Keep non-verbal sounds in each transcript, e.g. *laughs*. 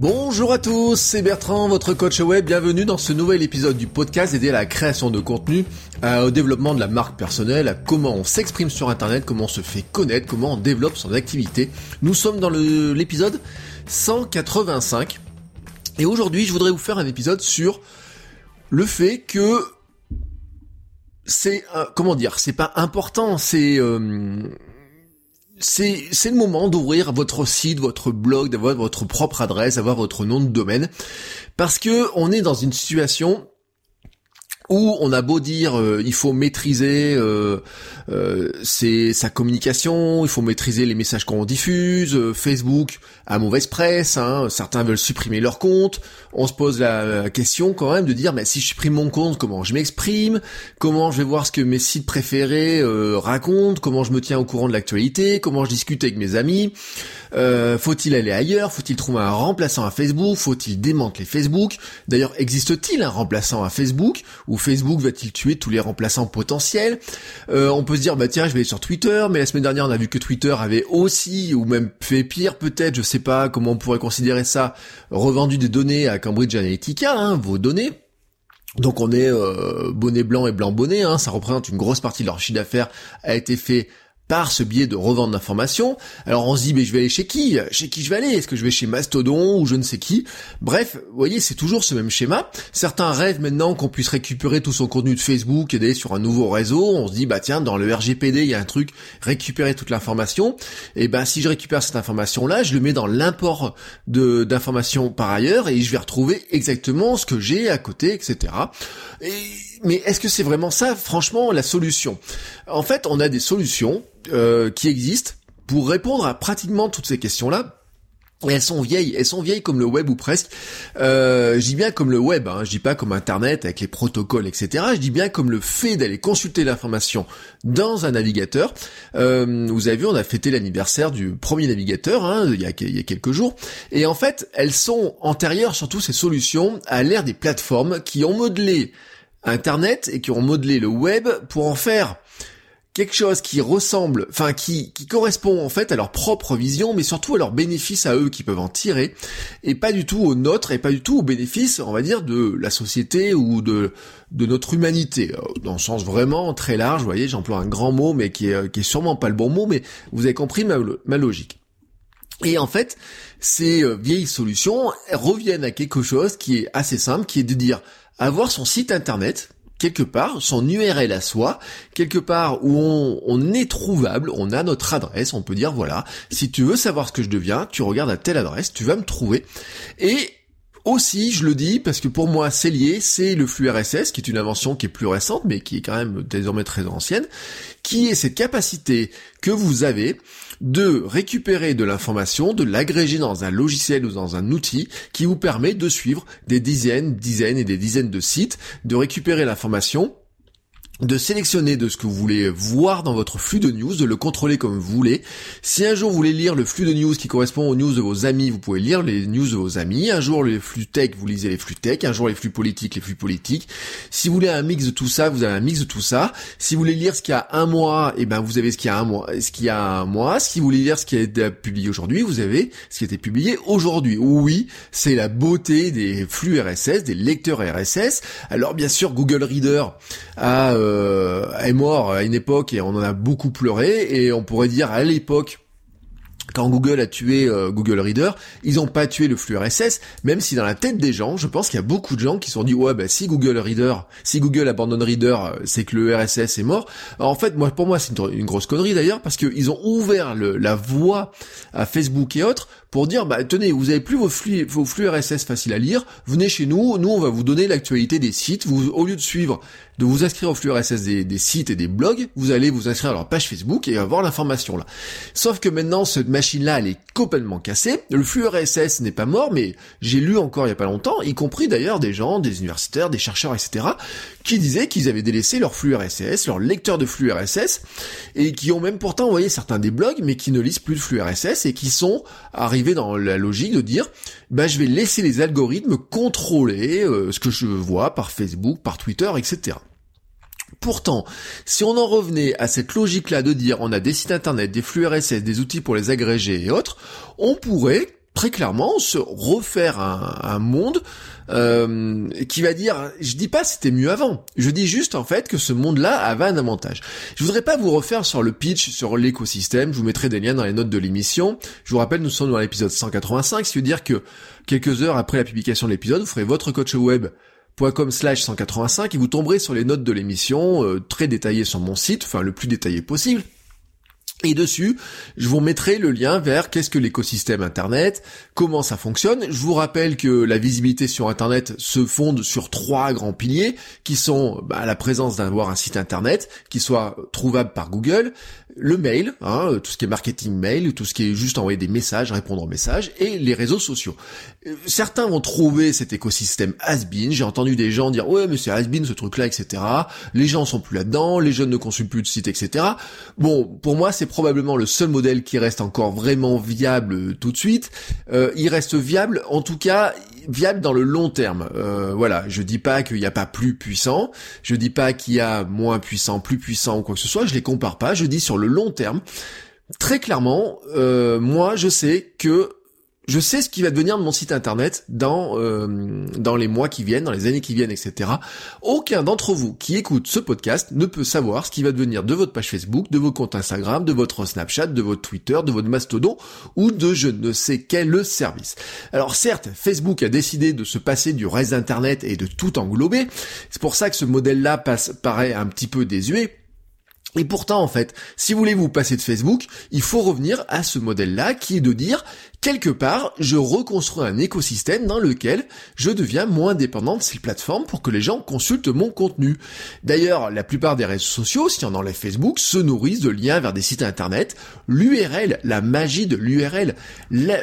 Bonjour à tous, c'est Bertrand, votre coach web. Bienvenue dans ce nouvel épisode du podcast dédié à la création de contenu, au développement de la marque personnelle, à comment on s'exprime sur Internet, comment on se fait connaître, comment on développe son activité. Nous sommes dans l'épisode 185. Et aujourd'hui, je voudrais vous faire un épisode sur le fait que c'est comment dire, c'est pas important, c'est euh, c'est le moment d'ouvrir votre site, votre blog, d'avoir votre propre adresse, d'avoir votre nom de domaine. Parce que on est dans une situation où on a beau dire euh, il faut maîtriser euh, euh, sa communication, il faut maîtriser les messages qu'on diffuse, euh, Facebook a mauvaise presse, hein, certains veulent supprimer leur compte, on se pose la, question quand même de dire mais si je supprime mon compte, comment je m'exprime, comment je vais voir ce que mes sites préférés racontent, comment je me tiens au courant de l'actualité, comment je discute avec mes amis, faut-il aller ailleurs, faut-il trouver un remplaçant à Facebook, faut-il démanteler Facebook, d'ailleurs existe-t-il un remplaçant à Facebook? Ou Facebook va-t-il tuer tous les remplaçants potentiels? Euh, On peut se dire bah tiens je vais aller sur Twitter, mais la semaine dernière on a vu que Twitter avait aussi ou même fait pire peut-être, je sais pas comment on pourrait considérer ça, revendu des données à Cambridge Analytica, hein, vos données. Donc on est euh, bonnet blanc et blanc bonnet, hein, ça représente une grosse partie de leur chiffre d'affaires a été fait par ce biais de revente d'informations. Alors on se dit mais je vais aller chez qui? Chez qui je vais aller? Est-ce que je vais chez Mastodon ou je ne sais qui? Bref, vous voyez, c'est toujours ce même schéma. Certains rêvent maintenant qu'on puisse récupérer tout son contenu de Facebook et d'aller sur un nouveau réseau. On se dit bah tiens, dans le RGPD, il y a un truc récupérer toute l'information. Et ben si je récupère cette information là, je le mets dans l'import d'informations par ailleurs et je vais retrouver exactement ce que j'ai à côté, etc. Et mais est-ce que c'est vraiment ça, franchement, la solution? En fait, on a des solutions euh, qui existent pour répondre à pratiquement toutes ces questions-là. Et elles sont vieilles, elles sont vieilles comme le web ou presque. Euh, je dis bien comme le web, hein, je dis pas comme Internet avec les protocoles, etc. Je dis bien comme le fait d'aller consulter l'information dans un navigateur. Euh, vous avez vu, on a fêté l'anniversaire du premier navigateur hein, il, y a, il y a quelques jours. Et en fait, elles sont antérieures, surtout ces solutions, à l'ère des plateformes qui ont modelé Internet et qui ont modelé le web pour en faire quelque chose qui ressemble, enfin qui, qui correspond en fait à leur propre vision, mais surtout à leurs bénéfices à eux qui peuvent en tirer, et pas du tout aux nôtres, et pas du tout aux bénéfices, on va dire, de la société ou de, de notre humanité, euh, dans le sens vraiment très large, vous voyez, j'emploie un grand mot, mais qui est, qui est sûrement pas le bon mot, mais vous avez compris ma, ma logique. Et en fait, ces euh, vieilles solutions reviennent à quelque chose qui est assez simple, qui est de dire avoir son site internet, quelque part, son URL à soi, quelque part où on, est trouvable, on a notre adresse, on peut dire voilà, si tu veux savoir ce que je deviens, tu regardes à telle adresse, tu vas me trouver. Et aussi, je le dis parce que pour moi c'est lié, c'est le flux RSS qui est une invention qui est plus récente mais qui est quand même désormais très ancienne, qui est cette capacité que vous avez de récupérer de l'information, de l'agréger dans un logiciel ou dans un outil qui vous permet de suivre des dizaines, dizaines et des dizaines de sites, de récupérer l'information de sélectionner de ce que vous voulez voir dans votre flux de news, de le contrôler comme vous voulez. Si un jour vous voulez lire le flux de news qui correspond aux news de vos amis, vous pouvez lire les news de vos amis. Un jour les flux tech, vous lisez les flux tech. Un jour les flux politiques, les flux politiques. Si vous voulez un mix de tout ça, vous avez un mix de tout ça. Si vous voulez lire ce qu'il y a un mois, et eh ben vous avez ce qu'il y a un mois, ce qu'il y a un mois. Si vous voulez lire ce qui a été publié aujourd'hui, vous avez ce qui a été publié aujourd'hui. Oui, c'est la beauté des flux RSS, des lecteurs RSS. Alors bien sûr, Google Reader a euh, est mort à une époque et on en a beaucoup pleuré et on pourrait dire à l'époque quand Google a tué euh, Google Reader, ils n'ont pas tué le flux RSS, même si dans la tête des gens, je pense qu'il y a beaucoup de gens qui se sont dit ouais bah si Google Reader, si Google abandonne Reader, euh, c'est que le RSS est mort. en fait, moi pour moi c'est une, grosse connerie d'ailleurs parce qu'ils ont ouvert la voie à Facebook et autres pour dire bah tenez, vous avez plus vos flux vos flux RSS faciles à lire, venez chez nous, nous on va vous donner l'actualité des sites, vous au lieu de suivre de vous inscrire au flux RSS des, des sites et des blogs, vous allez vous inscrire à leur page Facebook et avoir l'information là. Sauf que maintenant cette machine-là, elle est complètement cassée. Le flux RSS n'est pas mort, mais j'ai lu encore il y a pas longtemps, y compris d'ailleurs des gens, des universitaires, des chercheurs, etc., qui disaient qu'ils avaient délaissé leur flux RSS, leur lecteur de flux RSS, et qui ont même pourtant envoyé certains des blogs, mais qui ne lisent plus de flux RSS, et qui sont arrivés dans la logique de dire, bah je vais laisser les algorithmes contrôler euh, ce que je vois par Facebook, par Twitter, etc. Pourtant, si on en revenait à cette logique-là de dire on a des sites internet, des flux RSS, des outils pour les agréger et autres, on pourrait très clairement se refaire un, monde euh, qui va dire, je dis pas c'était mieux avant, je dis juste en fait que ce monde-là avait un avantage. Je voudrais pas vous refaire sur le pitch, sur l'écosystème, je vous mettrai des liens dans les notes de l'émission. Je vous rappelle, nous sommes dans l'épisode 185, ce qui veut dire que quelques heures après la publication de l'épisode, vous ferez votre coach web .com slash 185 et vous tomberez sur les notes de l'émission, euh, très détaillées sur mon site, enfin le plus détaillé possible. Et dessus, je vous mettrai le lien vers qu'est-ce que l'écosystème Internet, comment ça fonctionne. Je vous rappelle que la visibilité sur Internet se fonde sur trois grands piliers, qui sont bah, la présence d'avoir un site Internet, qui soit trouvable par Google, le mail, hein, tout ce qui est marketing mail, tout ce qui est juste envoyer des messages, répondre aux messages, et les réseaux sociaux. Euh, certains vont trouver cet écosystème has-been, j'ai entendu des gens dire ouais mais c'est has-been ce truc-là, etc. Les gens sont plus là-dedans, les jeunes ne consultent plus de sites, etc. Bon, pour moi c'est probablement le seul modèle qui reste encore vraiment viable euh, tout de suite. Euh, il reste viable, en tout cas, viable dans le long terme. Euh, voilà, je dis pas qu'il n'y a pas plus puissant, je dis pas qu'il y a moins puissant, plus puissant ou quoi que ce soit, je les compare pas, je dis sur le long terme. Très clairement, euh, moi je sais que je sais ce qui va devenir de mon site internet dans euh, dans les mois qui viennent, dans les années qui viennent, etc. Aucun d'entre vous qui écoute ce podcast ne peut savoir ce qui va devenir de votre page Facebook, de vos comptes Instagram, de votre Snapchat, de votre Twitter, de votre Mastodon ou de je ne sais quel service. Alors certes, Facebook a décidé de se passer du reste d'internet et de tout englober. C'est pour ça que ce modèle-là passe paraît un petit peu désuet et pourtant, en fait, si vous voulez vous passer de Facebook, il faut revenir à ce modèle-là qui est de dire, quelque part, je reconstruis un écosystème dans lequel je deviens moins dépendant de ces plateformes pour que les gens consultent mon contenu. D'ailleurs, la plupart des réseaux sociaux, si on enlève Facebook, se nourrissent de liens vers des sites internet. L'URL, la magie de l'URL.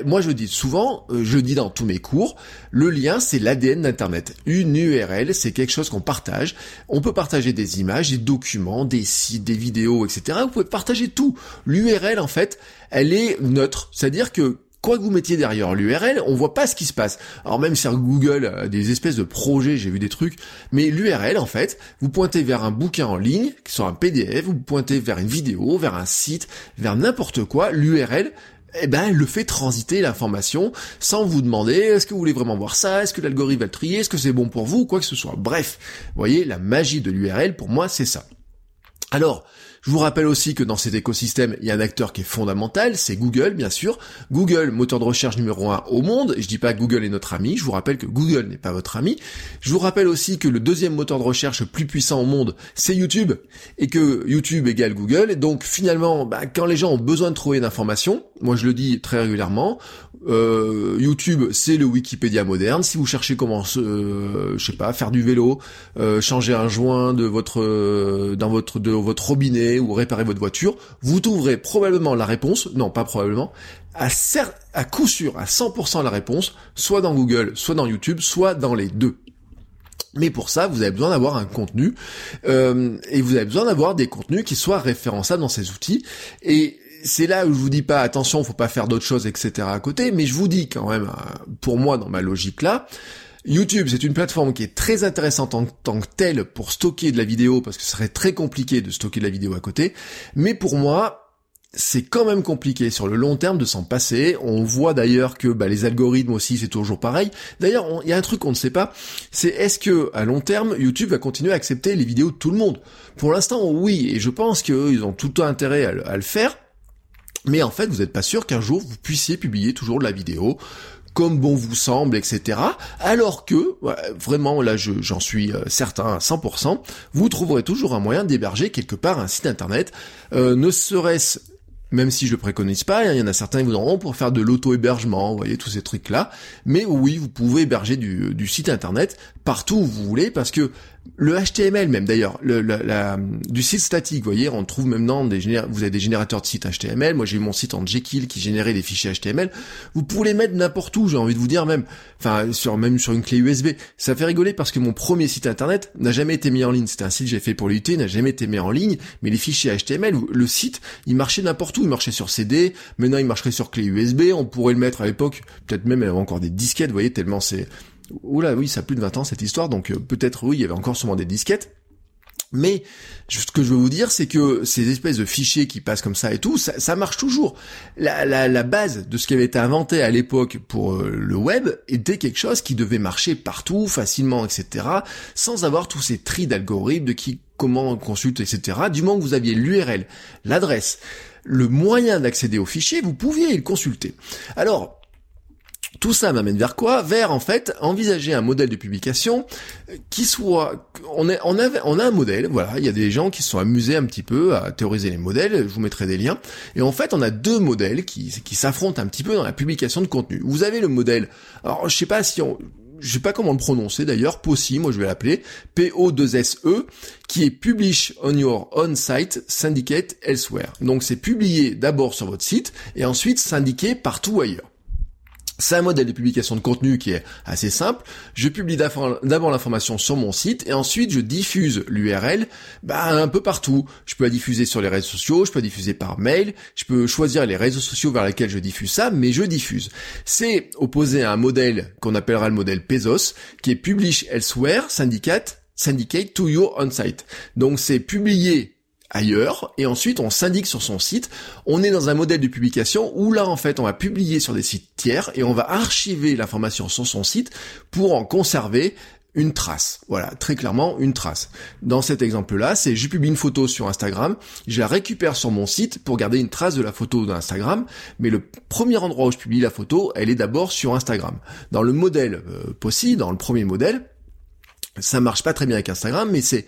Moi, je dis souvent, euh, je dis dans tous mes cours, le lien, c'est l'ADN d'Internet. Une URL, c'est quelque chose qu'on partage. On peut partager des images, des documents, des sites, des vidéos, etc. Vous pouvez partager tout. L'URL, en fait, elle est neutre. C'est-à-dire que quoi que vous mettiez derrière l'URL, on voit pas ce qui se passe. Alors même sur Google, des espèces de projets, j'ai vu des trucs, mais l'URL en fait, vous pointez vers un bouquin en ligne, qui soit un PDF, vous pointez vers une vidéo, vers un site, vers n'importe quoi, l'URL, eh ben, elle le fait transiter l'information sans vous demander est-ce que vous voulez vraiment voir ça, est-ce que l'algorithme va le trier, est-ce que c'est bon pour vous, quoi que ce soit. Bref, vous voyez, la magie de l'URL, pour moi, c'est ça. Alors, je vous rappelle aussi que dans cet écosystème, il y a un acteur qui est fondamental, c'est Google, bien sûr. Google, moteur de recherche numéro un au monde. Je dis pas que Google est notre ami, je vous rappelle que Google n'est pas votre ami. Je vous rappelle aussi que le deuxième moteur de recherche plus puissant au monde, c'est YouTube, et que YouTube égale Google. Et donc finalement, bah, quand les gens ont besoin de trouver une information, moi je le dis très régulièrement, euh, YouTube, c'est le Wikipédia moderne. Si vous cherchez comment, euh, je sais pas, faire du vélo, euh, changer un joint de votre euh, dans votre de votre robinet ou réparer votre voiture, vous trouverez probablement la réponse. Non, pas probablement. À, à coup sûr, à 100% la réponse, soit dans Google, soit dans YouTube, soit dans les deux. Mais pour ça, vous avez besoin d'avoir un contenu euh, et vous avez besoin d'avoir des contenus qui soient référençables dans ces outils. Et c'est là où je vous dis pas attention, faut pas faire d'autres choses, etc. à côté, mais je vous dis quand même, euh, pour moi dans ma logique là, YouTube, c'est une plateforme qui est très intéressante en tant que telle pour stocker de la vidéo, parce que ce serait très compliqué de stocker de la vidéo à côté. Mais pour moi, c'est quand même compliqué sur le long terme de s'en passer. On voit d'ailleurs que bah, les algorithmes aussi, c'est toujours pareil. D'ailleurs, il y a un truc qu'on ne sait pas, c'est est-ce que à long terme, YouTube va continuer à accepter les vidéos de tout le monde? Pour l'instant, oui, et je pense qu'ils ont tout intérêt à le faire. Mais en fait, vous n'êtes pas sûr qu'un jour vous puissiez publier toujours de la vidéo comme bon vous semble, etc. Alors que, vraiment, là, j'en suis euh, certain à 100%, vous trouverez toujours un moyen d'héberger quelque part un site internet, euh, ne serait-ce même si je le préconise pas, il y en a certains qui vous auront pour faire de l'auto-hébergement, vous voyez, tous ces trucs-là. Mais oui, vous pouvez héberger du, du, site internet partout où vous voulez, parce que le HTML même d'ailleurs, le, du site statique, vous voyez, on trouve maintenant des vous avez des générateurs de sites HTML. Moi, j'ai mon site en Jekyll qui générait des fichiers HTML. Vous pouvez les mettre n'importe où. J'ai envie de vous dire même, enfin, sur même sur une clé USB. Ça fait rigoler parce que mon premier site internet n'a jamais été mis en ligne. C'était un site que j'ai fait pour l'UT, n'a jamais été mis en ligne. Mais les fichiers HTML, le site, il marchait n'importe où. Il marchait sur CD. Maintenant, il marcherait sur clé USB. On pourrait le mettre à l'époque, peut-être même encore des disquettes. Vous voyez, tellement c'est Oula, oui, ça a plus de 20 ans cette histoire, donc euh, peut-être oui, il y avait encore sûrement des disquettes. Mais ce que je veux vous dire, c'est que ces espèces de fichiers qui passent comme ça et tout, ça, marche toujours. La, la, base de ce qui avait été inventé à l'époque pour euh, le web était quelque chose qui devait marcher partout, facilement, etc., sans avoir tous ces tris d'algorithmes de qui, comment on consulte, etc. Du moment que vous aviez l'URL, l'adresse, le moyen d'accéder au fichier, vous pouviez le consulter. Alors, tout ça m'amène vers quoi Vers en fait envisager un modèle de publication qui soit on est on a on a un modèle voilà il y a des gens qui se sont amusés un petit peu à théoriser les modèles je vous mettrai des liens et en fait on a deux modèles qui qui s'affrontent un petit peu dans la publication de contenu vous avez le modèle alors je sais pas si on je sais pas comment le prononcer d'ailleurs, POSI, moi je vais l'appeler, P-O-2-S-E, qui est Publish on your own site, syndicate elsewhere. Donc c'est publié d'abord sur votre site et ensuite syndiqué partout ailleurs. C'est un modèle de publication de contenu qui est assez simple. Je publie d'abord l'information sur mon site et ensuite je diffuse l'URL bah, un peu partout. Je peux la diffuser sur les réseaux sociaux, je peux la diffuser par mail, je peux choisir les réseaux sociaux vers lesquels je diffuse ça, mais je diffuse. C'est opposé à un modèle qu'on appellera le modèle Pesos, qui est Publish Elsewhere, Syndicate, Syndicate to Your On-Site. Donc c'est publié ailleurs et ensuite on s'indique sur son site. On est dans un modèle de publication où là en fait on va publier sur des sites tiers et on va archiver l'information sur son site pour en conserver une trace. Voilà, très clairement une trace. Dans cet exemple-là, c'est je publie une photo sur Instagram, je la récupère sur mon site pour garder une trace de la photo d'Instagram, mais le premier endroit où je publie la photo, elle est d'abord sur Instagram. Dans le modèle euh, possible, dans le premier modèle, ça marche pas très bien avec Instagram, mais c'est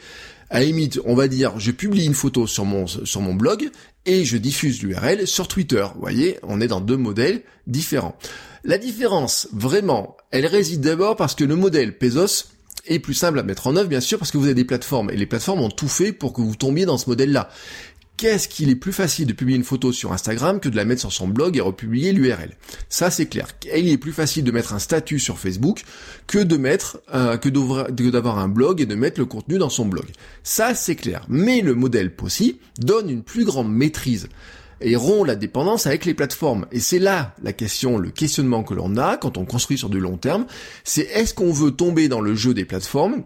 à la limite, on va dire, je publie une photo sur mon, sur mon blog et je diffuse l'URL sur Twitter. Vous voyez, on est dans deux modèles différents. La différence, vraiment, elle réside d'abord parce que le modèle Pesos est plus simple à mettre en œuvre, bien sûr, parce que vous avez des plateformes, et les plateformes ont tout fait pour que vous tombiez dans ce modèle-là qu'est-ce qu'il est plus facile de publier une photo sur Instagram que de la mettre sur son blog et republier l'URL. Ça c'est clair. il est plus facile de mettre un statut sur Facebook que de mettre que d'avoir un blog et de mettre le contenu dans son blog. Ça c'est clair. Mais le modèle POSI donne une plus grande maîtrise et rompt la dépendance avec les plateformes. Et c'est là la question, le questionnement que l'on a quand on construit sur du long terme, c'est est-ce qu'on veut tomber dans le jeu des plateformes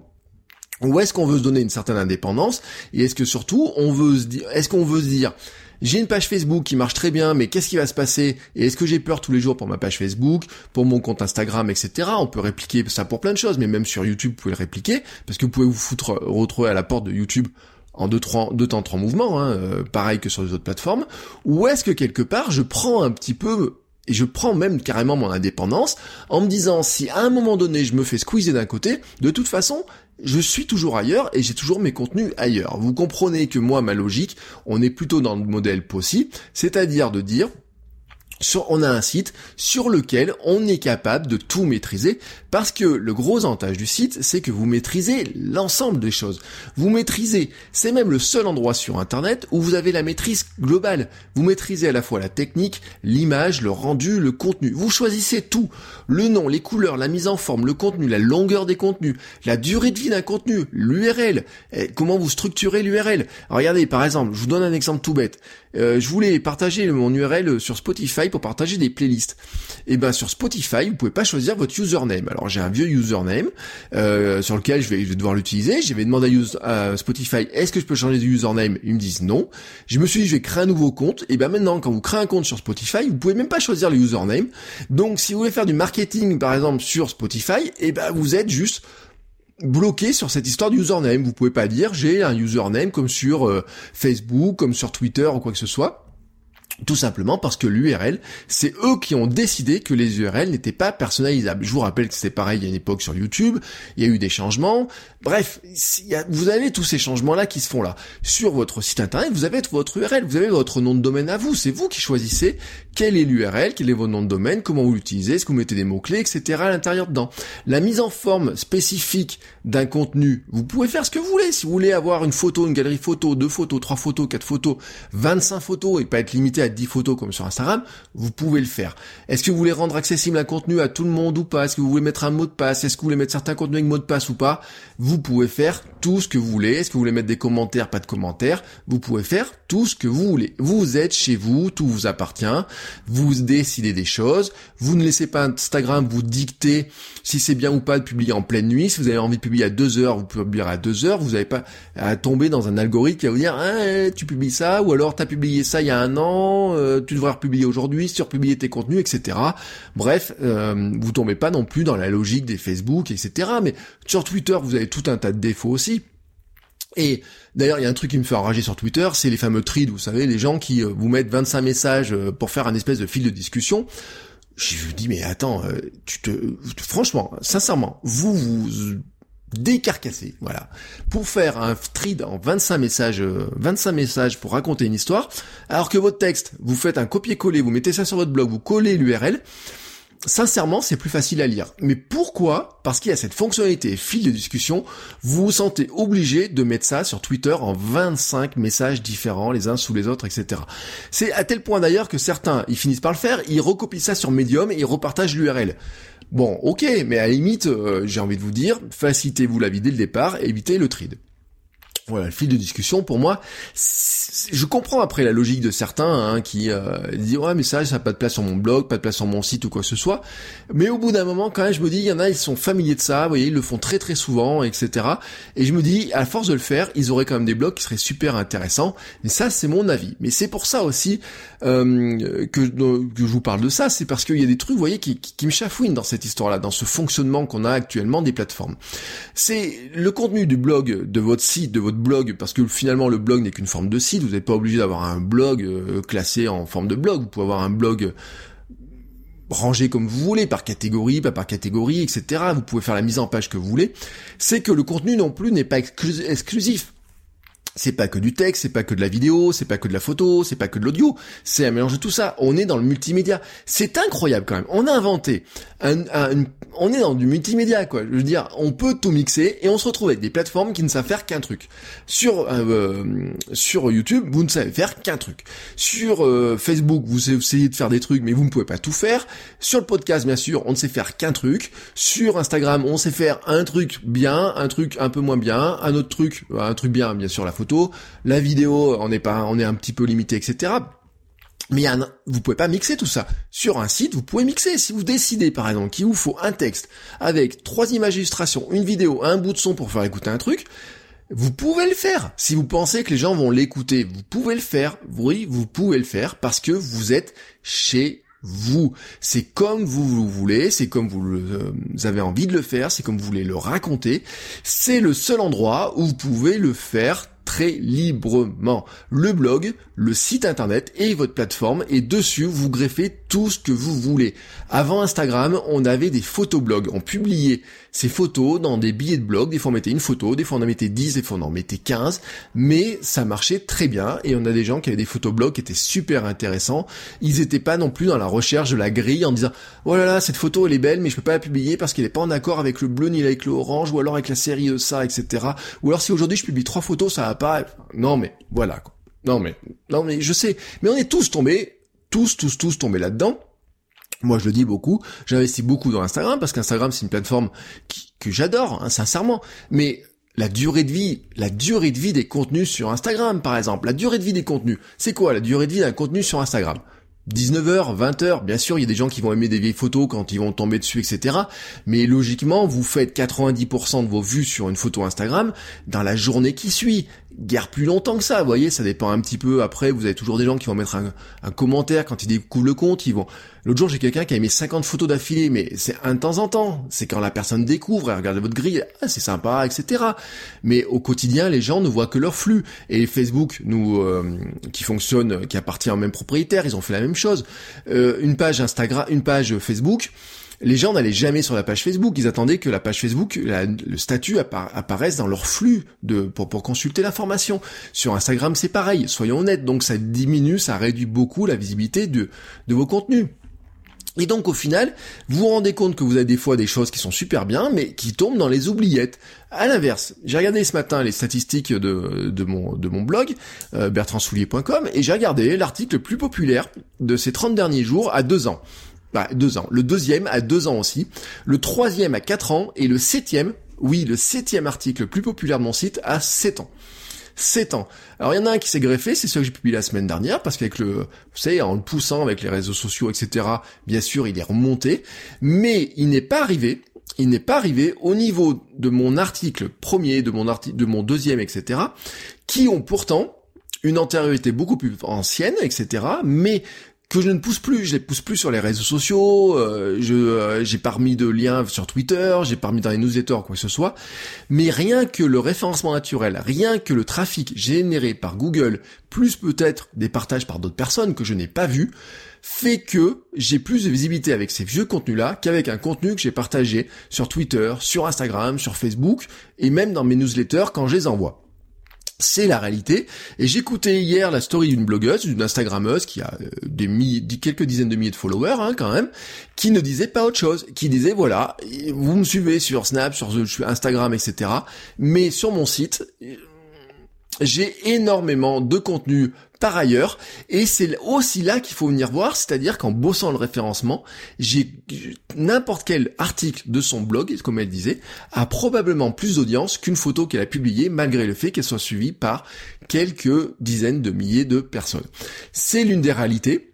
ou est-ce qu'on veut se donner une certaine indépendance Et est-ce que surtout, on veut se dire, est-ce qu'on veut se dire, j'ai une page Facebook qui marche très bien, mais qu'est-ce qui va se passer Et est-ce que j'ai peur tous les jours pour ma page Facebook, pour mon compte Instagram, etc. On peut répliquer ça pour plein de choses, mais même sur YouTube, vous pouvez le répliquer, parce que vous pouvez vous foutre, retrouver à la porte de YouTube en deux, trois, deux temps, trois mouvements, hein, euh, pareil que sur les autres plateformes. Ou est-ce que quelque part, je prends un petit peu et je prends même carrément mon indépendance en me disant si à un moment donné je me fais squeezer d'un côté, de toute façon, je suis toujours ailleurs et j'ai toujours mes contenus ailleurs. Vous comprenez que moi, ma logique, on est plutôt dans le modèle possible, c'est-à-dire de dire, on a un site sur lequel on est capable de tout maîtriser parce que le gros avantage du site, c'est que vous maîtrisez l'ensemble des choses. Vous maîtrisez, c'est même le seul endroit sur Internet où vous avez la maîtrise globale. Vous maîtrisez à la fois la technique, l'image, le rendu, le contenu. Vous choisissez tout. Le nom, les couleurs, la mise en forme, le contenu, la longueur des contenus, la durée de vie d'un contenu, l'URL, comment vous structurez l'URL. Regardez, par exemple, je vous donne un exemple tout bête. Euh, je voulais partager mon URL sur Spotify pour partager des playlists. Et eh ben sur Spotify, vous pouvez pas choisir votre username. Alors j'ai un vieux username euh, sur lequel je vais, devoir l'utiliser. J'avais demandé à, Spotify est-ce que je peux changer de username? Ils me disent non. Je me suis dit je vais créer un nouveau compte. Et ben maintenant quand vous créez un compte sur Spotify, vous pouvez même pas choisir le username. Donc si vous voulez faire du marketing par exemple sur Spotify, et ben vous êtes juste bloqué sur cette histoire du username. Vous pouvez pas dire j'ai un username comme sur euh, Facebook, comme sur Twitter ou quoi que ce soit. Tout simplement parce que l'URL, c'est eux qui ont décidé que les URL n'étaient pas personnalisables. Je vous rappelle que c'était pareil il y a une époque sur YouTube, il y a eu des changements. Bref, vous avez tous ces changements-là qui se font là. Sur votre site internet, vous avez votre URL, vous avez votre nom de domaine à vous. C'est vous qui choisissez quel est l'URL, quel est votre nom de domaine, comment vous l'utilisez, est-ce que vous mettez des mots-clés, etc. à l'intérieur dedans. La mise en forme spécifique d'un contenu, vous pouvez faire ce que vous voulez. Si vous voulez avoir une photo, une galerie photo, deux photos, trois photos, quatre photos, 25 photos et pas être limité à 10 photos comme sur Instagram, vous pouvez le faire. Est-ce que vous voulez rendre accessible un contenu à tout le monde ou pas? Est-ce que vous voulez mettre un mot de passe? Est-ce que vous voulez mettre certains contenus avec mot de passe ou pas? Pouvez faire tout ce que vous voulez. Est-ce que vous voulez mettre des commentaires, pas de commentaires? Vous pouvez faire tout ce que vous voulez. Vous êtes chez vous, tout vous appartient. Vous décidez des choses. Vous ne laissez pas Instagram vous dicter si c'est bien ou pas de publier en pleine nuit. Si vous avez envie de publier à 2 heures, vous pouvez publier à 2 heures. Vous n'avez pas à tomber dans un algorithme qui va vous dire ah, tu publies ça ou alors tu as publié ça il y a un an, euh, tu devrais republier aujourd'hui, surpublier tes contenus, etc. Bref, euh, vous tombez pas non plus dans la logique des Facebook, etc. Mais sur Twitter, vous avez tout un tas de défauts aussi. Et d'ailleurs, il y a un truc qui me fait enrager sur Twitter, c'est les fameux threads, vous savez, les gens qui euh, vous mettent 25 messages euh, pour faire un espèce de fil de discussion. Je vous dis, mais attends, euh, tu te, franchement, sincèrement, vous vous décarcassez, voilà, pour faire un thread en 25 messages, 25 messages pour raconter une histoire, alors que votre texte, vous faites un copier-coller, vous mettez ça sur votre blog, vous collez l'URL, sincèrement, c'est plus facile à lire. Mais pourquoi Parce qu'il y a cette fonctionnalité fil de discussion, vous vous sentez obligé de mettre ça sur Twitter en 25 messages différents les uns sous les autres, etc. C'est à tel point d'ailleurs que certains, ils finissent par le faire, ils recopient ça sur Medium et ils repartagent l'URL. Bon, ok, mais à la limite, euh, j'ai envie de vous dire, facilitez-vous la vie dès le départ, évitez le trade. Voilà, le fil de discussion pour moi. Je comprends après la logique de certains hein, qui euh, disent ouais mais ça ça n'a pas de place sur mon blog, pas de place sur mon site ou quoi que ce soit. Mais au bout d'un moment quand même je me dis il y en a ils sont familiers de ça, vous voyez ils le font très très souvent etc. Et je me dis à force de le faire ils auraient quand même des blogs qui seraient super intéressants. Et ça c'est mon avis. Mais c'est pour ça aussi euh, que, que je vous parle de ça, c'est parce qu'il y a des trucs vous voyez qui, qui me chafouinent dans cette histoire là, dans ce fonctionnement qu'on a actuellement des plateformes. C'est le contenu du blog de votre site, de votre blog, parce que finalement le blog n'est qu'une forme de site, vous n'êtes pas obligé d'avoir un blog euh, classé en forme de blog, vous pouvez avoir un blog rangé comme vous voulez, par catégorie, pas par catégorie, etc. Vous pouvez faire la mise en page que vous voulez. C'est que le contenu non plus n'est pas exclusif c'est pas que du texte, c'est pas que de la vidéo, c'est pas que de la photo, c'est pas que de l'audio, c'est un mélange de tout ça. On est dans le multimédia. C'est incroyable quand même. On a inventé un, on est dans du multimédia quoi. Je veux dire, on peut tout mixer et on se retrouve avec des plateformes qui ne savent faire qu'un truc. Sur euh, sur YouTube, vous ne savez faire qu'un truc. Sur euh, Facebook, vous essayez de faire des trucs, mais vous ne pouvez pas tout faire. Sur le podcast, bien sûr, on ne sait faire qu'un truc. Sur Instagram, on sait faire un truc bien, un truc un peu moins bien, un autre truc, un truc bien, bien sûr la photo la vidéo, on est pas, on est un petit peu limité, etc. Mais y vous pouvez pas mixer tout ça. Sur un site, vous pouvez mixer. Si vous décidez, par exemple, qu'il vous faut un texte avec trois images d'illustration, une vidéo, un bout de son pour faire écouter un truc, vous pouvez le faire. Si vous pensez que les gens vont l'écouter, vous pouvez le faire. Oui, vous pouvez le faire parce que vous êtes chez vous. C'est comme vous, vous voulez, c'est comme vous, euh, vous, avez envie de le faire, c'est comme vous voulez le raconter. C'est le seul endroit où vous pouvez le faire très librement. Le blog, le site internet et votre plateforme et dessus vous greffez tout ce que vous voulez. Avant Instagram, on avait des photoblogs. On publiait ces photos dans des billets de blog. Des fois on mettait une photo, des fois on en mettait 10, des fois on en mettait 15. Mais ça marchait très bien et on a des gens qui avaient des photoblogs qui étaient super intéressants. Ils étaient pas non plus dans la recherche de la grille en disant oh là là cette photo elle est belle mais je peux pas la publier parce qu'elle est pas en accord avec le bleu ni avec le orange ou alors avec la série de ça etc. Ou alors si aujourd'hui je publie trois photos ça va pas. Non mais voilà quoi. Non mais, non mais je sais. Mais on est tous tombés, tous, tous, tous tombés là-dedans. Moi, je le dis beaucoup. J'investis beaucoup dans Instagram parce qu'Instagram, c'est une plateforme que j'adore, hein, sincèrement. Mais la durée de vie, la durée de vie des contenus sur Instagram, par exemple. La durée de vie des contenus. C'est quoi la durée de vie d'un contenu sur Instagram? 19h, 20h, bien sûr, il y a des gens qui vont aimer des vieilles photos quand ils vont tomber dessus, etc. Mais logiquement, vous faites 90% de vos vues sur une photo Instagram dans la journée qui suit. Guère plus longtemps que ça, vous voyez, ça dépend un petit peu. Après, vous avez toujours des gens qui vont mettre un, commentaire quand ils découvrent le compte, ils vont... L'autre jour, j'ai quelqu'un qui a mis 50 photos d'affilée, mais c'est un temps en temps. C'est quand la personne découvre, elle regarde votre grille, ah, c'est sympa, etc. Mais au quotidien, les gens ne voient que leur flux. Et Facebook, nous, euh, qui fonctionne, qui appartient au même propriétaire, ils ont fait la même chose. Euh, une page Instagram, une page Facebook, les gens n'allaient jamais sur la page Facebook, ils attendaient que la page Facebook, le statut apparaisse dans leur flux de, pour, consulter l'information. Sur Instagram, c'est pareil, soyons honnêtes, donc ça diminue, ça réduit beaucoup la visibilité de, vos contenus. Et donc au final, vous vous rendez compte que vous avez des fois des choses qui sont super bien, mais qui tombent dans les oubliettes. À l'inverse, j'ai regardé ce matin les statistiques de, de, mon, de mon blog, euh, bertrandsoulier.com, et j'ai regardé l'article le plus populaire de ces 30 derniers jours à deux ans. Bah, deux ans. Le deuxième à deux ans aussi. Le troisième à quatre ans. Et le septième, oui, le septième article le plus populaire de mon site à sept ans. 7 ans. Alors il y en a un qui s'est greffé, c'est celui que j'ai publié la semaine dernière, parce qu'avec le, vous savez, en le poussant avec les réseaux sociaux, etc., bien sûr, il est remonté, mais il n'est pas arrivé, il n'est pas arrivé au niveau de mon article premier, de mon article, de mon deuxième, etc., qui ont pourtant une antériorité beaucoup plus ancienne, etc., mais que je ne pousse plus, je les pousse plus sur les réseaux sociaux, euh, je euh, j'ai pas remis de liens sur Twitter, j'ai pas remis dans les newsletters quoi que ce soit, mais rien que le référencement naturel, rien que le trafic généré par Google, plus peut-être des partages par d'autres personnes que je n'ai pas vu, fait que j'ai plus de visibilité avec ces vieux contenus-là qu'avec un contenu que j'ai partagé sur Twitter, sur Instagram, sur Facebook et même dans mes newsletters quand je les envoie. C'est la réalité. Et j'écoutais hier la story d'une blogueuse, d'une Instagrammeuse qui a euh, des quelques dizaines de milliers de followers hein, quand même, qui ne disait pas autre chose, qui disait voilà, vous me suivez sur Snap, sur Instagram, etc. Mais sur mon site, j'ai énormément de contenu par ailleurs, et c'est aussi là qu'il faut venir voir, c'est-à-dire qu'en bossant le référencement, j'ai n'importe quel article de son blog, comme elle disait, a probablement plus d'audience qu'une photo qu'elle a publiée, malgré le fait qu'elle soit suivie par quelques dizaines de milliers de personnes. C'est l'une des réalités.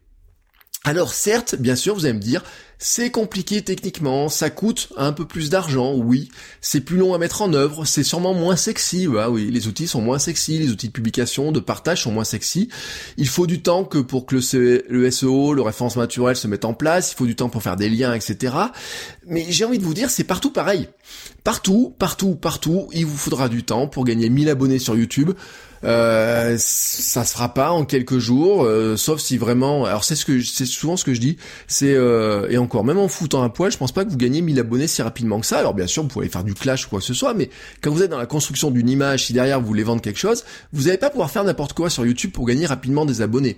Alors certes, bien sûr, vous allez me dire, c'est compliqué techniquement, ça coûte un peu plus d'argent, oui. C'est plus long à mettre en œuvre, c'est sûrement moins sexy, bah oui, les outils sont moins sexy, les outils de publication, de partage sont moins sexy. Il faut du temps que pour que le, SEO, le référencement naturel se mette en place, il faut du temps pour faire des liens, etc. Mais j'ai envie de vous dire, c'est partout pareil. Partout, partout, partout, il vous faudra du temps pour gagner 1000 abonnés sur YouTube. Euh, ça se fera pas en quelques jours, euh, sauf si vraiment. Alors c'est ce que c'est souvent ce que je dis. C'est euh, et encore même en foutant un poil, je pense pas que vous gagnez 1000 abonnés si rapidement que ça. Alors bien sûr, vous pouvez faire du clash ou quoi que ce soit, mais quand vous êtes dans la construction d'une image, si derrière vous voulez vendre quelque chose, vous n'allez pas pouvoir faire n'importe quoi sur YouTube pour gagner rapidement des abonnés.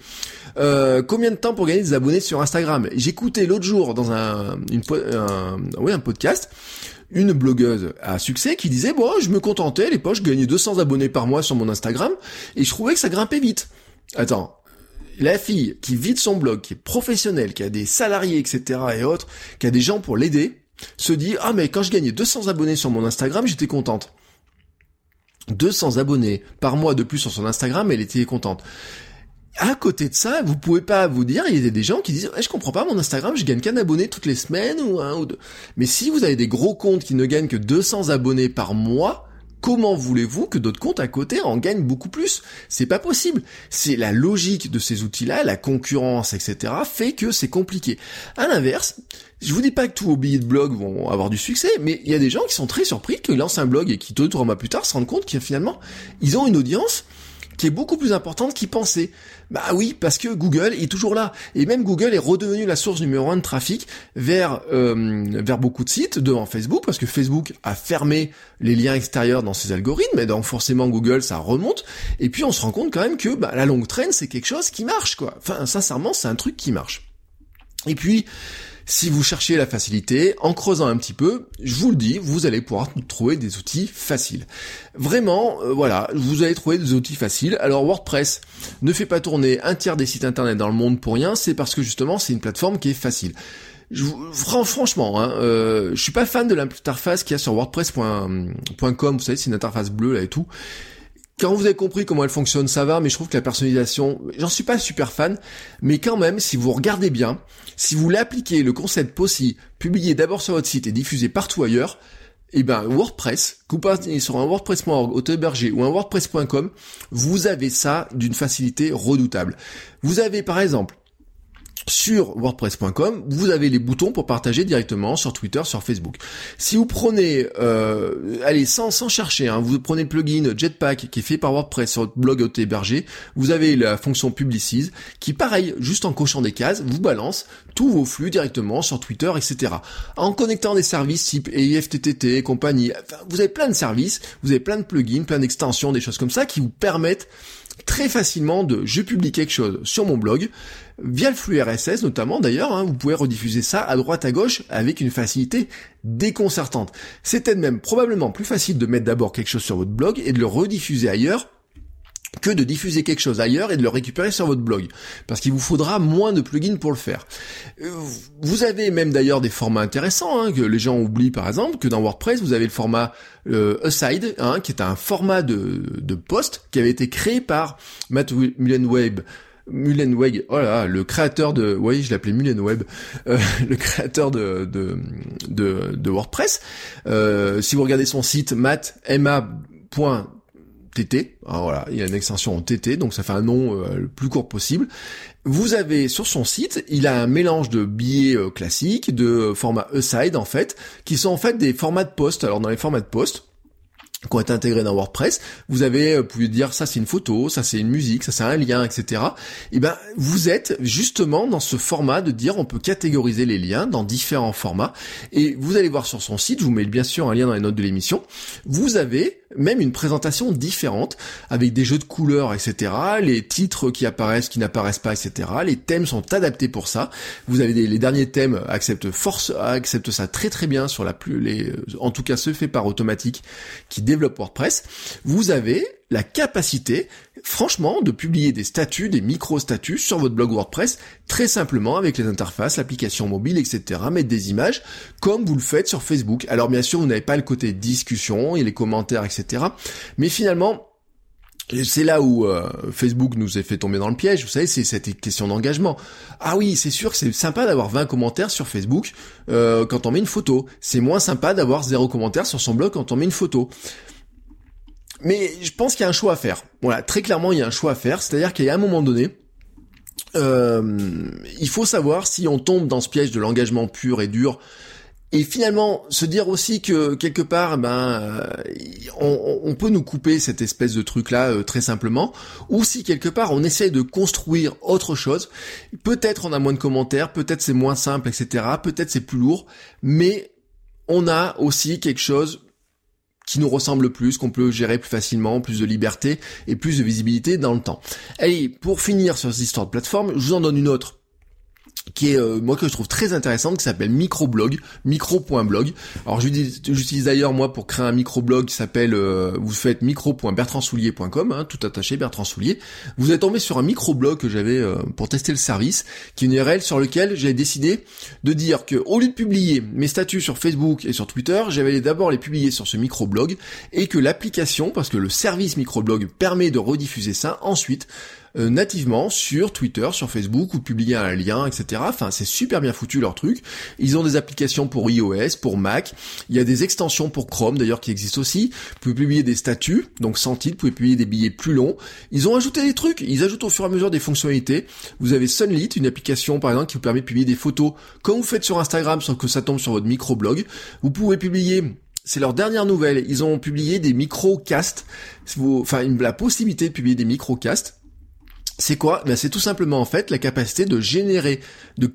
combien de temps pour gagner des abonnés sur Instagram? J'écoutais l'autre jour dans un, oui, un podcast une blogueuse à succès qui disait bon je me contentais à l'époque je gagnais 200 abonnés par mois sur mon Instagram et je trouvais que ça grimpait vite. Attends, la fille qui vide son blog, qui est professionnelle, qui a des salariés, etc. et autres, qui a des gens pour l'aider, se dit ah mais quand je gagnais 200 abonnés sur mon Instagram, j'étais contente. 200 abonnés par mois de plus sur son Instagram, elle était contente à côté de ça, vous pouvez pas vous dire, il y a des gens qui disent, eh, je comprends pas, mon Instagram, je gagne qu'un abonné toutes les semaines ou un ou deux. Mais si vous avez des gros comptes qui ne gagnent que 200 abonnés par mois, comment voulez-vous que d'autres comptes à côté en gagnent beaucoup plus? C'est pas possible. C'est la logique de ces outils-là, la concurrence, etc., fait que c'est compliqué. À l'inverse, je vous dis pas que tous vos billets de blog vont avoir du succès, mais il y a des gens qui sont très surpris qu'ils lancent un blog et qui deux trois mois plus tard se rendent compte qu'ils finalement ils ont une audience qui est beaucoup plus importante qu'ils pensaient. Bah oui, parce que Google est toujours là. Et même Google est redevenu la source numéro un de trafic vers, euh, vers beaucoup de sites devant Facebook, parce que Facebook a fermé les liens extérieurs dans ses algorithmes, et donc forcément Google, ça remonte. Et puis on se rend compte quand même que bah, la longue traîne, c'est quelque chose qui marche, quoi. Enfin, sincèrement, c'est un truc qui marche. Et puis, si vous cherchez la facilité, en creusant un petit peu, je vous le dis, vous allez pouvoir trouver des outils faciles. Vraiment, euh, voilà, vous allez trouver des outils faciles. Alors WordPress ne fait pas tourner un tiers des sites internet dans le monde pour rien, c'est parce que justement c'est une plateforme qui est facile. Franchement, hein, euh, je suis pas fan de l'interface qu'il y a sur WordPress.com, vous savez, c'est une interface bleue là et tout. Quand vous avez compris comment elle fonctionne, ça va, mais je trouve que la personnalisation, j'en suis pas super fan, mais quand même, si vous regardez bien, si vous l'appliquez, le concept possible, publié d'abord sur votre site et diffusé partout ailleurs, eh ben WordPress, que vous sur un WordPress.org, auto-hébergé ou un WordPress.com, vous avez ça d'une facilité redoutable. Vous avez par exemple sur WordPress.com, vous avez les boutons pour partager directement sur Twitter, sur Facebook. Si vous prenez, euh, allez, sans, sans chercher, hein, vous prenez le plugin Jetpack qui est fait par WordPress sur votre blog auto-hébergé, vous avez la fonction Publicize qui, pareil, juste en cochant des cases, vous balance tous vos flux directement sur Twitter, etc. En connectant des services type IFTTT et compagnie, vous avez plein de services, vous avez plein de plugins, plein d'extensions, des choses comme ça qui vous permettent très facilement de je publie quelque chose sur mon blog via le flux RSS notamment d'ailleurs hein, vous pouvez rediffuser ça à droite à gauche avec une facilité déconcertante. Peut-être même probablement plus facile de mettre d'abord quelque chose sur votre blog et de le rediffuser ailleurs que de diffuser quelque chose ailleurs et de le récupérer sur votre blog. Parce qu'il vous faudra moins de plugins pour le faire. Euh, vous avez même d'ailleurs des formats intéressants, hein, que les gens oublient par exemple, que dans WordPress, vous avez le format euh, Aside, hein, qui est un format de, de post qui avait été créé par Matt Mullenweb, Mullenweg, oh là, le créateur de, oui, je l'appelais Mullenweb, euh, *laughs* le créateur de de, de, WordPress. Euh, si vous regardez son site, matt, TT. Alors voilà, il y a une extension en TT, donc ça fait un nom euh, le plus court possible. Vous avez sur son site, il a un mélange de billets euh, classiques, de format aside en fait, qui sont en fait des formats de poste. Alors dans les formats de poste, qui ont été intégrés dans WordPress, vous avez, euh, vous pouvez dire ça c'est une photo, ça c'est une musique, ça c'est un lien, etc. Et eh ben vous êtes justement dans ce format de dire on peut catégoriser les liens dans différents formats. Et vous allez voir sur son site, je vous mets bien sûr un lien dans les notes de l'émission. Vous avez même une présentation différente avec des jeux de couleurs, etc. Les titres qui apparaissent, qui n'apparaissent pas, etc. Les thèmes sont adaptés pour ça. Vous avez des, les derniers thèmes acceptent force, acceptent ça très très bien sur la plus, les, en tout cas ce fait par automatique qui WordPress. Vous avez la capacité, franchement, de publier des statuts, des micro-statuts sur votre blog WordPress très simplement avec les interfaces, l'application mobile, etc. Mettre des images comme vous le faites sur Facebook. Alors bien sûr, vous n'avez pas le côté discussion et les commentaires, etc. Mais finalement, c'est là où euh, Facebook nous a fait tomber dans le piège, vous savez, c'est cette question d'engagement. Ah oui, c'est sûr que c'est sympa d'avoir 20 commentaires sur Facebook euh, quand on met une photo. C'est moins sympa d'avoir zéro commentaire sur son blog quand on met une photo. Mais je pense qu'il y a un choix à faire. Voilà, très clairement, il y a un choix à faire. C'est-à-dire qu'il y a un moment donné, euh, il faut savoir si on tombe dans ce piège de l'engagement pur et dur. Et finalement, se dire aussi que quelque part, ben, euh, on, peut nous couper cette espèce de truc-là euh, très simplement, ou si quelque part on essaye de construire autre chose. Peut-être on a moins de commentaires, peut-être c'est moins simple, etc. Peut-être c'est plus lourd, mais on a aussi quelque chose qui nous ressemble plus, qu'on peut gérer plus facilement, plus de liberté et plus de visibilité dans le temps. Allez, pour finir sur cette histoire de plateforme, je vous en donne une autre qui est euh, moi que je trouve très intéressante, qui s'appelle microblog, micro.blog. Alors j'utilise d'ailleurs moi pour créer un microblog qui s'appelle, euh, vous faites micro.bertrandsoulier.com, hein, tout attaché Bertrand Soulier. Vous êtes tombé sur un microblog que j'avais euh, pour tester le service, qui est une URL sur lequel j'ai décidé de dire que au lieu de publier mes statuts sur Facebook et sur Twitter, j'avais d'abord les publier sur ce microblog et que l'application, parce que le service microblog permet de rediffuser ça ensuite euh, nativement sur Twitter, sur Facebook, ou publier un lien, etc. Enfin, c'est super bien foutu leur truc. Ils ont des applications pour iOS, pour Mac. Il y a des extensions pour Chrome d'ailleurs qui existent aussi. Vous pouvez publier des statuts, donc sans titre, vous pouvez publier des billets plus longs. Ils ont ajouté des trucs. Ils ajoutent au fur et à mesure des fonctionnalités. Vous avez Sunlit, une application par exemple qui vous permet de publier des photos comme vous faites sur Instagram, sans que ça tombe sur votre microblog. Vous pouvez publier c'est leur dernière nouvelle. Ils ont publié des microcasts, enfin la possibilité de publier des microcasts. C'est quoi? Ben C'est tout simplement en fait la capacité de générer,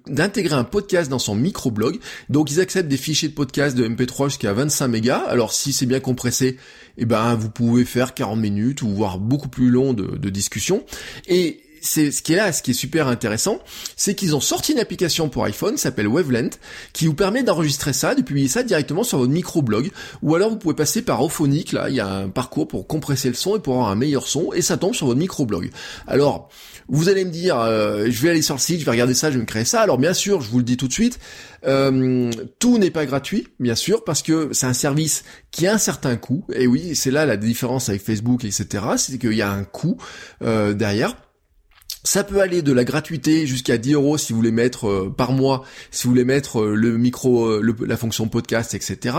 d'intégrer un podcast dans son microblog. Donc ils acceptent des fichiers de podcast de MP3 jusqu'à 25 mégas. Alors si c'est bien compressé, eh ben vous pouvez faire 40 minutes ou voire beaucoup plus long de, de discussion. Et c'est ce qui est là, ce qui est super intéressant, c'est qu'ils ont sorti une application pour iPhone, s'appelle Wavelength, qui vous permet d'enregistrer ça, de publier ça directement sur votre microblog, ou alors vous pouvez passer par Ophonic, là, il y a un parcours pour compresser le son et pour avoir un meilleur son, et ça tombe sur votre microblog. Alors, vous allez me dire, euh, je vais aller sur le site, je vais regarder ça, je vais me créer ça. Alors bien sûr, je vous le dis tout de suite, euh, tout n'est pas gratuit, bien sûr, parce que c'est un service qui a un certain coût. Et oui, c'est là la différence avec Facebook, etc. C'est qu'il y a un coût euh, derrière. Ça peut aller de la gratuité jusqu'à 10 euros si vous voulez mettre euh, par mois, si vous voulez mettre euh, le micro, euh, la fonction podcast, etc.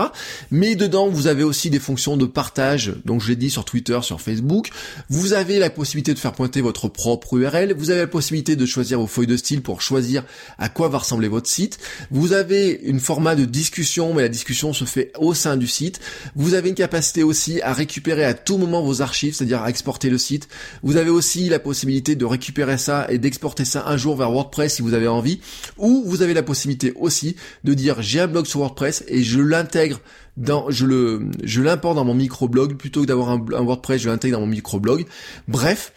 Mais dedans, vous avez aussi des fonctions de partage. Donc, je l'ai dit sur Twitter, sur Facebook. Vous avez la possibilité de faire pointer votre propre URL. Vous avez la possibilité de choisir vos feuilles de style pour choisir à quoi va ressembler votre site. Vous avez une format de discussion, mais la discussion se fait au sein du site. Vous avez une capacité aussi à récupérer à tout moment vos archives, c'est-à-dire à exporter le site. Vous avez aussi la possibilité de récupérer ça et d'exporter ça un jour vers WordPress si vous avez envie, ou vous avez la possibilité aussi de dire j'ai un blog sur WordPress et je l'intègre dans, je le, je l'importe dans mon microblog plutôt que d'avoir un, un WordPress, je l'intègre dans mon microblog. Bref,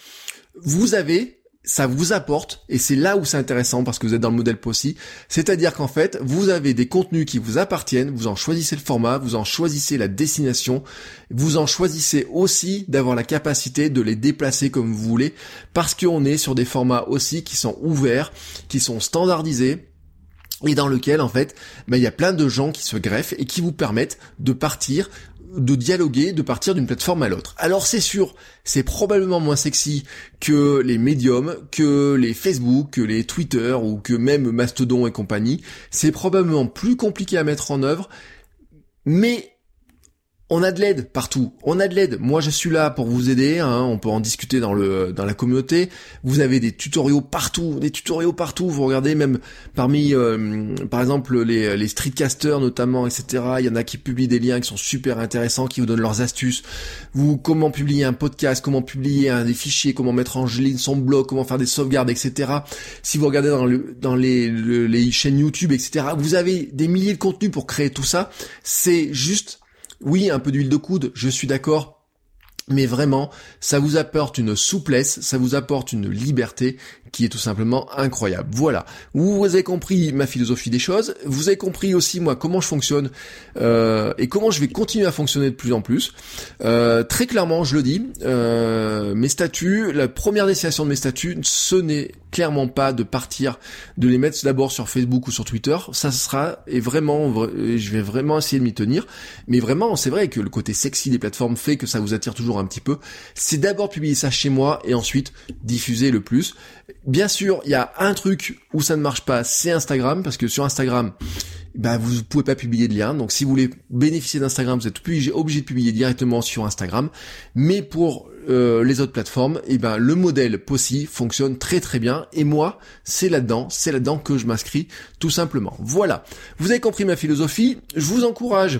vous avez ça vous apporte, et c'est là où c'est intéressant parce que vous êtes dans le modèle POSI, c'est-à-dire qu'en fait, vous avez des contenus qui vous appartiennent, vous en choisissez le format, vous en choisissez la destination, vous en choisissez aussi d'avoir la capacité de les déplacer comme vous voulez, parce qu'on est sur des formats aussi qui sont ouverts, qui sont standardisés, et dans lequel en fait ben, il y a plein de gens qui se greffent et qui vous permettent de partir de dialoguer, de partir d'une plateforme à l'autre. Alors c'est sûr, c'est probablement moins sexy que les médiums, que les Facebook, que les Twitter ou que même Mastodon et compagnie. C'est probablement plus compliqué à mettre en œuvre, mais on a de l'aide partout. On a de l'aide. Moi, je suis là pour vous aider. Hein. On peut en discuter dans le dans la communauté. Vous avez des tutoriaux partout, des tutoriaux partout. Vous regardez même parmi, euh, par exemple, les, les streetcasters notamment, etc. Il y en a qui publient des liens qui sont super intéressants, qui vous donnent leurs astuces. Vous comment publier un podcast, comment publier un, des fichiers, comment mettre en ligne son blog, comment faire des sauvegardes, etc. Si vous regardez dans le dans les les chaînes YouTube, etc. Vous avez des milliers de contenus pour créer tout ça. C'est juste oui, un peu d'huile de coude, je suis d'accord, mais vraiment, ça vous apporte une souplesse, ça vous apporte une liberté qui est tout simplement incroyable. Voilà, vous avez compris ma philosophie des choses, vous avez compris aussi moi comment je fonctionne euh, et comment je vais continuer à fonctionner de plus en plus. Euh, très clairement, je le dis, euh, mes statuts, la première destination de mes statuts, ce n'est clairement pas de partir, de les mettre d'abord sur Facebook ou sur Twitter. Ça sera et vraiment, je vais vraiment essayer de m'y tenir. Mais vraiment, c'est vrai que le côté sexy des plateformes fait que ça vous attire toujours un petit peu. C'est d'abord publier ça chez moi et ensuite diffuser le plus. Bien sûr, il y a un truc où ça ne marche pas, c'est Instagram, parce que sur Instagram, bah vous pouvez pas publier de lien. Donc si vous voulez bénéficier d'Instagram, vous êtes obligé, obligé de publier directement sur Instagram. Mais pour euh, les autres plateformes, et eh ben le modèle POSI fonctionne très très bien. Et moi, c'est là-dedans, c'est là-dedans que je m'inscris tout simplement. Voilà. Vous avez compris ma philosophie. Je vous encourage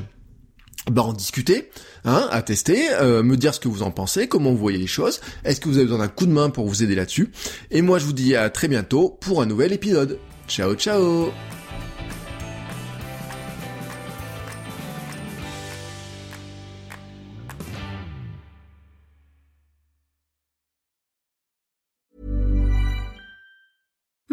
bah, en discuter, hein, à tester, euh, me dire ce que vous en pensez, comment vous voyez les choses, est-ce que vous avez besoin d'un coup de main pour vous aider là-dessus. Et moi je vous dis à très bientôt pour un nouvel épisode. Ciao ciao